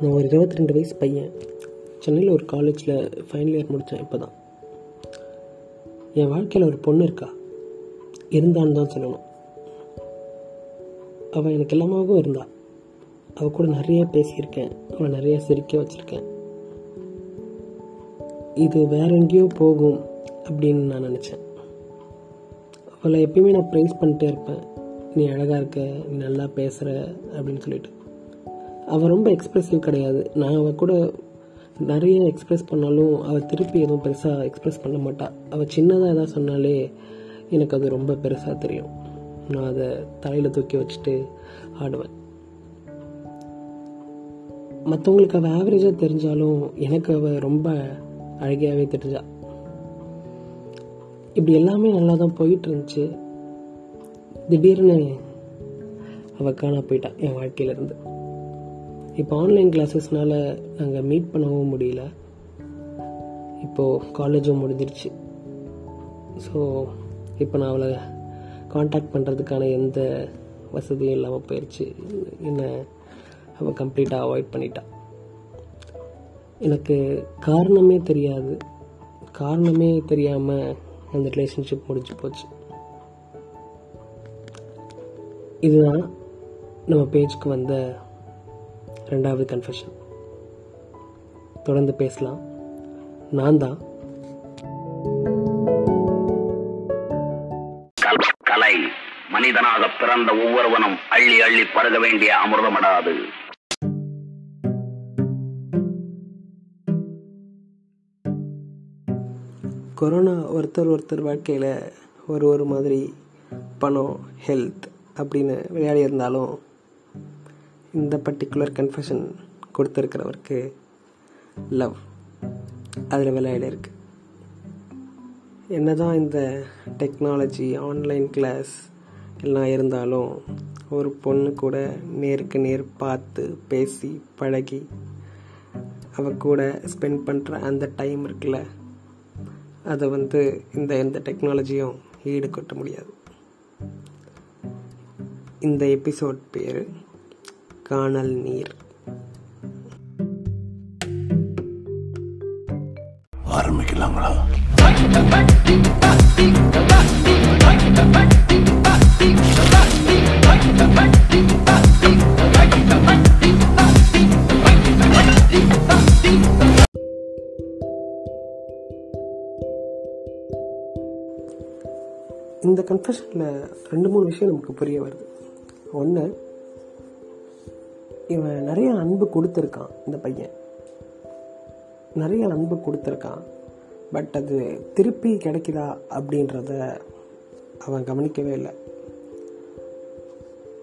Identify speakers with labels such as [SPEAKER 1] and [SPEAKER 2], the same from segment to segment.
[SPEAKER 1] நான் ஒரு இருபத்தி ரெண்டு வயசு பையன். சென்னையில் ஒரு காலேஜில் ஃபைனல் இயர் முடித்தேன் இப்போ தான் என் வாழ்க்கையில் ஒரு பொண்ணு இருக்கா? இருந்தான்னு தான் சொல்லணும். அவள் எனக்கு எல்லாமாவும் இருந்தா. அவள் கூட நிறைய பேசியிருக்கேன் அவளை நிறைய சிரிக்க வச்சுருக்கேன். இது வேற எங்கேயோ போகும் அப்படின்னு நான் நினச்சேன். அவளை எப்பயுமே நான் ப்ரைஸ் பண்ணிட்டே இருப்பேன். நீ அழகாக இருக்க நீ நல்லா பேசுகிற அப்படின்னு சொல்லிட்டு. அவள் ரொம்ப எக்ஸ்ப்ரெசிவ் கிடையாது. நான் அவள் கூட நிறைய எக்ஸ்ப்ரெஸ் பண்ணாலும் அவள் திருப்பி எதுவும் பெருசாக எக்ஸ்ப்ரெஸ் பண்ண மாட்டாள் அவள் சின்னதாக எதாவது சொன்னாலே எனக்கு அது ரொம்ப பெருசாக தெரியும். நான் அதை தலையில் தூக்கி வச்சுட்டு ஆடுவேன். மற்றவங்களுக்கு அவள் ஆவரேஜாக தெரிஞ்சாலும் எனக்கு அவள் ரொம்ப அழகியாகவே தெரிஞ்சா. இப்படி எல்லாமே நல்லா தான் போயிட்டு இருந்துச்சு திடீர்னு அவள் காண போயிட்டான் என் வாழ்க்கையிலேருந்து. இப்போ ஆன்லைன் கிளாஸஸ்னால நாங்கள் மீட் பண்ணவும் முடியல. இப்போது காலேஜும் முடிஞ்சிருச்சு. ஸோ இப்போ நான் அவளை காண்டாக்ட் பண்ணுறதுக்கான எந்த வசதியும் இல்லாமல் போயிடுச்சு என்ன அவள் கம்ப்ளீட்டாக அவாய்ட் பண்ணிட்டா. எனக்கு காரணமே தெரியாது. காரணமே தெரியாமல் அந்த ரிலேஷன்ஷிப் முடிஞ்சு போச்சு. இதுதான் நம்ம பேஜுக்கு வந்த ரெண்டாவது கன்ஃபெஷன் தொடர்ந்து பேசலாம். நான் தான்
[SPEAKER 2] கல்- மனிதனாக பிறந்த ஒவ்வொருவனும் அள்ளி அள்ளி பருக வேண்டிய அமிர்தமடாது.
[SPEAKER 1] கொரோனா ஒருத்தர் ஒருத்தர் வாழ்க்கையில் ஒரு ஒரு மாதிரி பணம் ஹெல்த் அப்படின்னு விளையாடி இருந்தாலும் இந்த பர்டிகுலர் கன்ஃபெஷன் கொடுத்துருக்கிறவருக்கு லவ் அதில் விளையாட என்ன என்னதான் இந்த டெக்னாலஜி ஆன்லைன் கிளாஸ் எல்லாம் இருந்தாலும் ஒரு பொண்ணு கூட நேருக்கு நேர் பார்த்து பேசி பழகி அவ கூட ஸ்பெண்ட் பண்ணுற அந்த டைம் இருக்குல்ல அதை வந்து இந்த எந்த டெக்னாலஜியும் ஈடுகட்ட முடியாது. இந்த எபிசோட் பேர் காணல் நீர்.
[SPEAKER 3] ஆரம்பிக்கலாங்களா?
[SPEAKER 1] இந்த கன்ஃபெஷனில் ரெண்டு மூணு விஷயம் நமக்கு புரிய வருது. ஒன்று இவன் நிறைய அன்பு கொடுத்துருக்கான் இந்த பையன். நிறைய அன்பு கொடுத்துருக்கான். பட் அது திருப்பி கிடைக்குதா அப்படின்றத அவன் கவனிக்கவே இல்லை.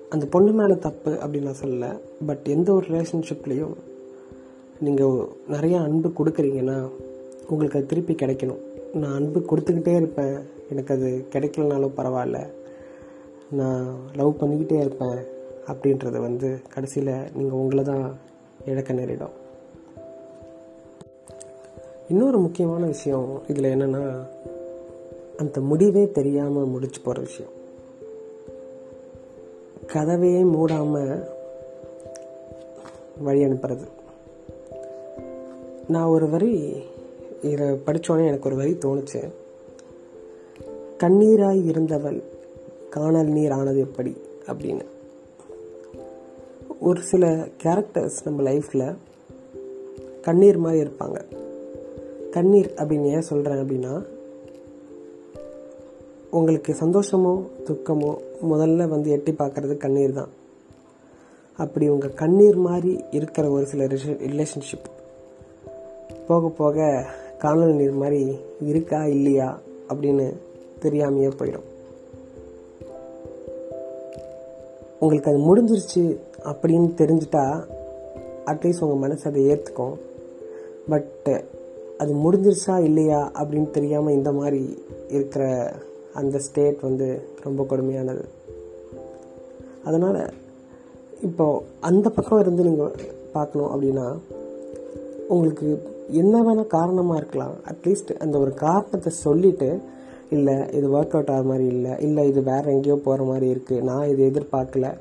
[SPEAKER 1] அந்த பொண்ணு மேலே தப்பு அப்படின்னு நான் சொல்லலை. பட் எந்த ஒரு ரிலேஷன்ஷிப்லேயும் நீங்கள் நிறையா அன்பு கொடுக்குறீங்கன்னா உங்களுக்கு அது திருப்பி கிடைக்கணும். நான் அன்பு கொடுத்துக்கிட்டே இருப்பேன். எனக்கு அது கிடைக்கலனாலும் பரவாயில்ல. நான் லவ் பண்ணிக்கிட்டே இருப்பேன். அப்படின்றத வந்து கடைசியில் நீங்கள் உங்களை தான் இழக்க நேரிடும். இன்னொரு முக்கியமான விஷயம் இதில் என்னென்னா அந்த முடிவே தெரியாமல் முடிச்சு போகிற விஷயம். கதவையே மூடாமல் வழி அனுப்புறது. நான் ஒரு வரி இதை படித்தோன்னே எனக்கு ஒரு வரி தோணுச்சு. கண்ணீராய் இருந்தவள் காணல் நீர் ஆனது எப்படி? அப்படின்னு. ஒரு சில கேரக்டர்ஸ் நம்ம லைஃப்பில் கண்ணீர் மாதிரி இருப்பாங்க. கண்ணீர் அப்படின்னு ஏன் சொல்கிறேன் அப்படின்னா உங்களுக்கு சந்தோஷமோ துக்கமோ முதல்ல வந்து எட்டி பார்க்குறது கண்ணீர் தான் அப்படி உங்கள் கண்ணீர் மாதிரி இருக்கிற ஒரு சில ரிலேஷன்ஷிப் போக போக காணல் நீர் மாதிரி இருக்கா இல்லையா அப்படின்னு தெரியாமையே போயிடும். உங்களுக்கு அது முடிஞ்சிருச்சு அப்படின்னு தெரிஞ்சிட்டா அட்லீஸ்ட் உங்கள் மனசு அதை ஏற்றுக்கும் பட் அது முடிஞ்சிருச்சா இல்லையா அப்படின்னு தெரியாமல் இந்த மாதிரி இருக்கிற அந்த ஸ்டேட் வந்து ரொம்ப கொடுமையானது. அதனால் இப்போ அந்த பக்கம் இருந்து நீங்கள் பார்க்கணும் அப்படின்னா உங்களுக்கு என்ன வேணால் காரணமாக இருக்கலாம். அட்லீஸ்ட் அந்த ஒரு காரணத்தை சொல்லிவிட்டு இல்லை இது ஒர்க் அவுட் ஆகிற மாதிரி இல்லை இல்லை இது வேறு எங்கேயோ போகிற மாதிரி இருக்குது நான் இது எதிர்பார்க்கல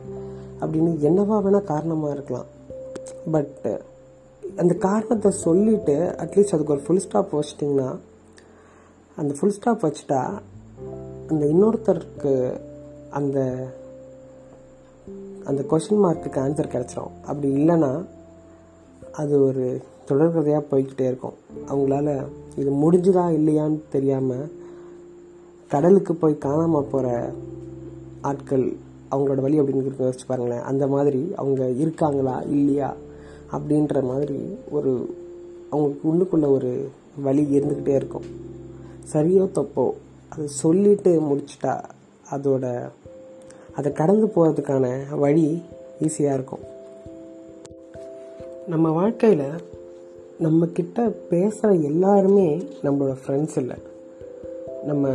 [SPEAKER 1] அப்படின்னு என்னவா வேணால் காரணமாக இருக்கலாம். பட் அந்த காரணத்தை சொல்லிவிட்டு அட்லீஸ்ட் அதுக்கு ஒரு ஃபுல் ஸ்டாப் வச்சிட்டிங்கன்னா அந்த ஃபுல் ஸ்டாப் வச்சுட்டா அந்த இன்னொருத்தருக்கு அந்த அந்த கொஷின் மார்க்குக்கு ஆன்சர் கிடச்சிரும். அப்படி இல்லைன்னா அது ஒரு தொடர்கதையாக போய்கிட்டே இருக்கும். அவங்களால இது முடிஞ்சுதா இல்லையான்னு தெரியாமல் கடலுக்கு போய் காணாமல் போகிற ஆட்கள் அவங்களோட வழி அப்படின்னு யோசிச்சு பாருங்களேன். அந்த மாதிரி அவங்க இருக்காங்களா இல்லையா? அப்படின்ற மாதிரி ஒரு அவங்களுக்கு உள்ளுக்குள்ள ஒரு வழி இருந்துக்கிட்டே இருக்கும். சரியோ தப்போ அதை சொல்லிட்டு முடிச்சிட்டா அதோட அதை கடந்து போகிறதுக்கான வழி ஈஸியாக இருக்கும். நம்ம வாழ்க்கையில் நம்மக்கிட்ட பேசுகிற எல்லாருமே நம்மளோட ஃப்ரெண்ட்ஸ் இல்லை. நம்ம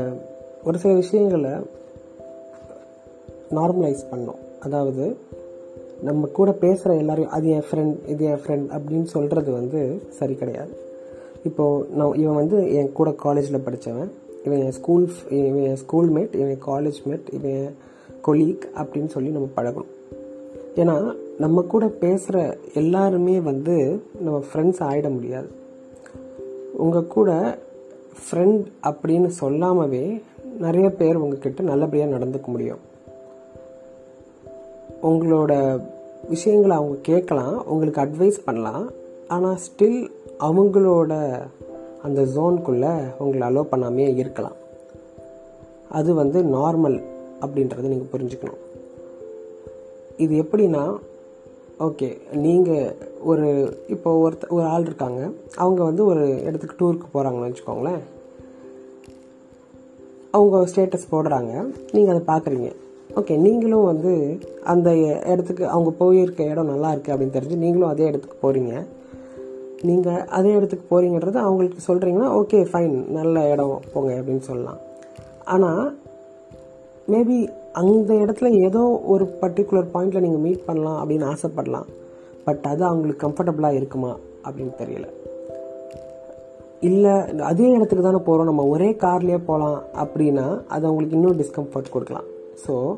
[SPEAKER 1] ஒரு சில விஷயங்களை நார்மலைஸ் பண்ணோம். அதாவது நம்ம கூட பேசுகிற எல்லாரையும் அது என் ஃப்ரெண்ட் இது என் ஃப்ரெண்ட் அப்படின்னு சொல்கிறது வந்து சரி கிடையாது. இப்போது நான் இவன் வந்து என் கூட காலேஜில் படித்தவன் இவன் என் ஸ்கூல் இவன் என் ஸ்கூல் மேட் இவன் என் காலேஜ் மேட் இவன் என் கொலீக் அப்படின்னு சொல்லி நம்ம பழகணும். ஏன்னா நம்ம கூட பேசுகிற எல்லாருமே வந்து நம்ம ஃப்ரெண்ட்ஸ் ஆகிட முடியாது. உங்கள் கூட ஃப்ரெண்ட் அப்படின்னு சொல்லாமவே நிறைய பேர் உங்ககிட்ட நல்லபடியாக நடந்துக்க முடியும். உங்களோட விஷயங்களை அவங்க கேட்கலாம் உங்களுக்கு அட்வைஸ் பண்ணலாம். ஆனால் ஸ்டில் அவங்களோட அந்த ஜோனுக்குள்ளே உங்களை அலோவ் பண்ணாமே இருக்கலாம். அது வந்து நார்மல் அப்படின்றத நீங்கள் புரிஞ்சுக்கணும். இது எப்படின்னா ஓகே நீங்கள் ஒரு இப்போ ஒருத்த ஒரு ஆள் இருக்காங்க. அவங்க வந்து ஒரு இடத்துக்கு டூருக்கு போகிறாங்கன்னு வச்சுக்கோங்களேன். அவங்க ஸ்டேட்டஸ் போடுறாங்க. நீங்கள் அதை பார்க்குறீங்க. ஓகே நீங்களும் வந்து அந்த இடத்துக்கு அவங்க போயிருக்க இடம் நல்லா இருக்குது அப்படின்னு தெரிஞ்சு நீங்களும் அதே இடத்துக்கு போகிறீங்க நீங்கள் அதே இடத்துக்கு போகிறீங்கன்றது அவங்களுக்கு சொல்கிறீங்கன்னா ஓகே ஃபைன் நல்ல இடம் போங்க அப்படின்னு சொல்லலாம். ஆனால் மேபி அந்த இடத்துல ஏதோ ஒரு பர்டிகுலர் பாயிண்டில் நீங்கள் மீட் பண்ணலாம் அப்படின்னு ஆசைப்படலாம். பட் அது அவங்களுக்கு கம்ஃபர்டபுளாக இருக்குமா அப்படின்னு தெரியல. இல்லை அதே இடத்துக்கு தானே போகிறோம் நம்ம ஒரே கார்லேயே போகலாம் அப்படின்னா அது அவங்களுக்கு இன்னும் டிஸ்கம்ஃபர்ட் கொடுக்கலாம். ஸோ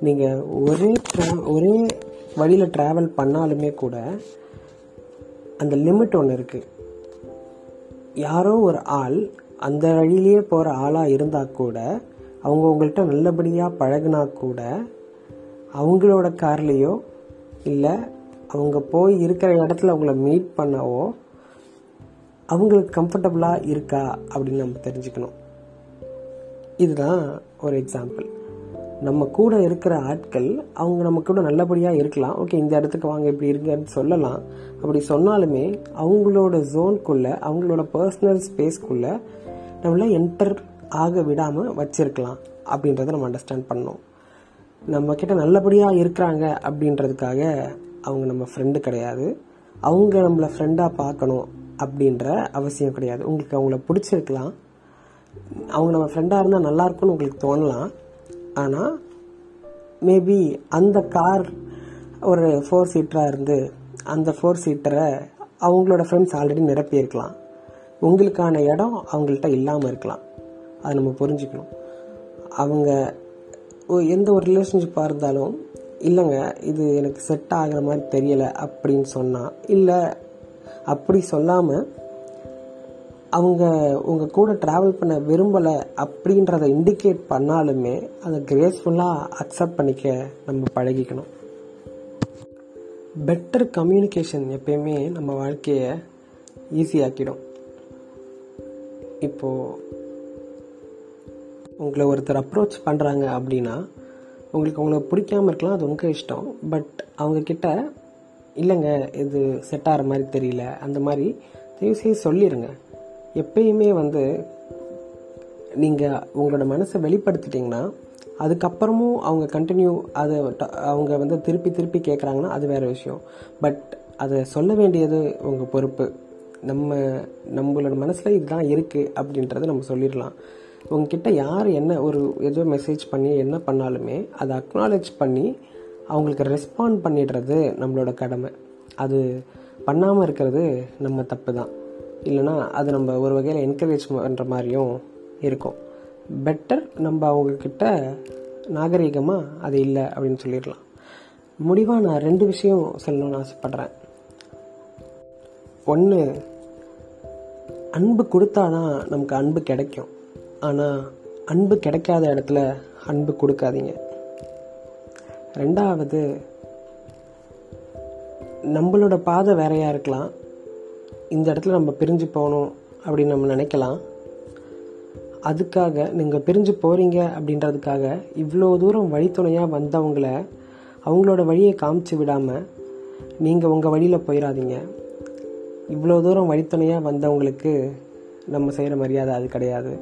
[SPEAKER 1] நீங்கள் ஒரே ட்ரா ஒரே வழியில் ட்ராவல் பண்ணாலுமே கூட அந்த லிமிட் ஒன்று இருக்குது யாரோ ஒரு ஆள் அந்த வழியிலேயே போகிற ஆளாக இருந்தால் கூட அவங்க உங்கள்கிட்ட நல்லபடியாக பழகுனா கூட அவங்களோட கார்லேயோ இல்லை அவங்க போய் இருக்கிற இடத்துல அவங்கள மீட் பண்ணவோ அவங்களுக்கு கம்ஃபர்டபுளாக இருக்கா அப்படின்னு நம்ம தெரிஞ்சுக்கணும். இதுதான் ஒரு எக்ஸாம்பிள் நம்ம கூட இருக்கிற ஆட்கள் அவங்க நம்ம கூட நல்லபடியாக இருக்கலாம். ஓகே இந்த இடத்துக்கு வாங்க இப்படி இருங்கன்னு சொல்லலாம். அப்படி சொன்னாலுமே அவங்களோட ஜோனுக்குள்ளே அவங்களோட பர்சனல் ஸ்பேஸ்க்குள்ளே நம்மள என்டர் ஆக விடாமல் வச்சிருக்கலாம் அப்படின்றத நம்ம அண்டர்ஸ்டாண்ட் பண்ணோம் நம்ம கிட்ட நல்லபடியாக இருக்கிறாங்க அப்படின்றதுக்காக அவங்க நம்ம ஃப்ரெண்டு கிடையாது. அவங்க நம்மளை ஃப்ரெண்டாக பார்க்கணும் அப்படின்ற அவசியம் கிடையாது. உங்களுக்கு அவங்கள பிடிச்சிருக்கலாம். அவங்க நம்ம ஃப்ரெண்டாக இருந்தால் நல்லாயிருக்குன்னு உங்களுக்கு தோணலாம். ஆனால் மேபி அந்த கார் ஒரு ஃபோர் சீட்டராக இருந்து அந்த ஃபோர் சீட்டரை அவங்களோட ஃப்ரெண்ட்ஸ் ஆல்ரெடி நிரப்பியிருக்கலாம் உங்களுக்கான இடம் அவங்கள்ட்ட இல்லாமல் இருக்கலாம். அதை நம்ம புரிஞ்சுக்கணும். அவங்க எந்த ஒரு ரிலேஷன்ஷிப்பாக இருந்தாலும் இல்லைங்க இது எனக்கு செட் ஆகிற மாதிரி தெரியலை அப்படின்னு சொன்னால் இல்லை அப்படி சொல்லாமல் அவங்க உங்கள் கூட ட்ராவல் பண்ண விரும்பலை அப்படின்றத இண்டிகேட் பண்ணாலுமே அதை கிரேஸ்ஃபுல்லாக அக்செப்ட் பண்ணிக்க நம்ம பழகிக்கணும். பெட்டர் கம்யூனிகேஷன் எப்பயுமே நம்ம வாழ்க்கையை ஈஸியாக்கிடும் இப்போது உங்களை ஒருத்தர் அப்ரோச் பண்ணுறாங்க அப்படின்னா உங்களுக்கு அவங்கள பிடிக்காம இருக்கலாம் அது உங்கள் இஷ்டம். பட் அவங்கக்கிட்ட இல்லைங்க இது செட் ஆகிற மாதிரி தெரியல. அந்த மாதிரி தயவுசெய்து சொல்லிடுங்க எப்பயுமே வந்து நீங்கள் உங்களோட மனசை வெளிப்படுத்திட்டிங்கன்னா அதுக்கப்புறமும் அவங்க கண்டினியூ அதை ட- அவங்க வந்து திருப்பி திருப்பி கேட்குறாங்கன்னா அது வேறு விஷயம். பட் அதை சொல்ல வேண்டியது உங்கள் பொறுப்பு. நம்ம நம்மளோட மனசில் இதுதான் இருக்குது அப்படின்றத நம்ம சொல்லிடலாம். உங்ககிட்ட யார் என்ன ஒரு ஏதோ மெசேஜ் பண்ணி என்ன பண்ணாலுமே அதை அக்னாலேஜ் பண்ணி அவங்களுக்கு ரெஸ்பாண்ட் பண்ணிடுறது நம்மளோட கடமை. அது பண்ணாமல் இருக்கிறது நம்ம தப்பு தான் இல்லைன்னா அது நம்ம ஒரு வகையில் என்கரேஜ் பண்ணுற மாதிரியும் இருக்கும். பெட்டர் நம்ம அவங்கக்கிட்ட நாகரீகமாக அது இல்லை அப்படின்னு சொல்லிடலாம். முடிவாக நான் ரெண்டு விஷயம் சொல்லணும்னு ஆசைப்பட்றேன். ஒன்று அன்பு கொடுத்தாதான் நமக்கு அன்பு கிடைக்கும். ஆனால் அன்பு கிடைக்காத இடத்துல அன்பு கொடுக்காதீங்க. ரெண்டாவது நம்மளோட பாதை வேறையாக இருக்கலாம். இந்த இடத்துல நம்ம பிரிஞ்சு போகணும் அப்படின்னு நம்ம நினைக்கலாம். அதுக்காக நீங்கள் பிரிஞ்சு போகிறீங்க அப்படின்றதுக்காக இவ்வளோ தூரம் வழித்துணையாக வந்தவங்கள அவங்களோட வழியை காமிச்சு விடாமல் நீங்கள் உங்கள் வழியில் போயிடாதீங்க இவ்வளோ தூரம் வழித்துணையாக வந்தவங்களுக்கு நம்ம செய்கிற மரியாதை அது கிடையாது.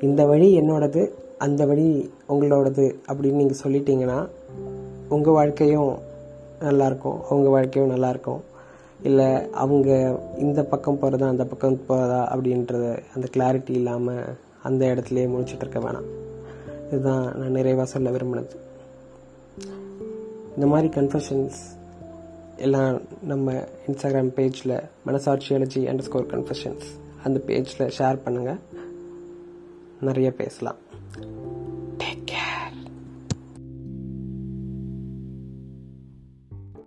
[SPEAKER 1] இந்த வழி என்னோடது அந்த வழி உங்களோடது அப்படின்னு நீங்கள் சொல்லிட்டீங்கன்னா உங்கள் வாழ்க்கையும் நல்லாயிருக்கும் அவங்க வாழ்க்கையும் நல்லாயிருக்கும் இல்லை அவங்க இந்த பக்கம் போகிறதா அந்த பக்கம் போகிறதா அப்படின்றத அந்த கிளாரிட்டி இல்லாமல் அந்த இடத்துலையே முடிச்சிட்டு இருக்க வேணாம். இதுதான் நான் நிறைவாக சொல்ல விரும்பினது. இந்த மாதிரி கன்ஃபஷன்ஸ் எல்லாம் நம்ம இன்ஸ்டாகிராம் பேஜில் மனசாட்சியாலஜி அண்டர் ஸ்கோர் கன்ஃபஷன்ஸ் அந்த பேஜில் ஷேர் பண்ணுங்கள் நிறைய பேசலாம்.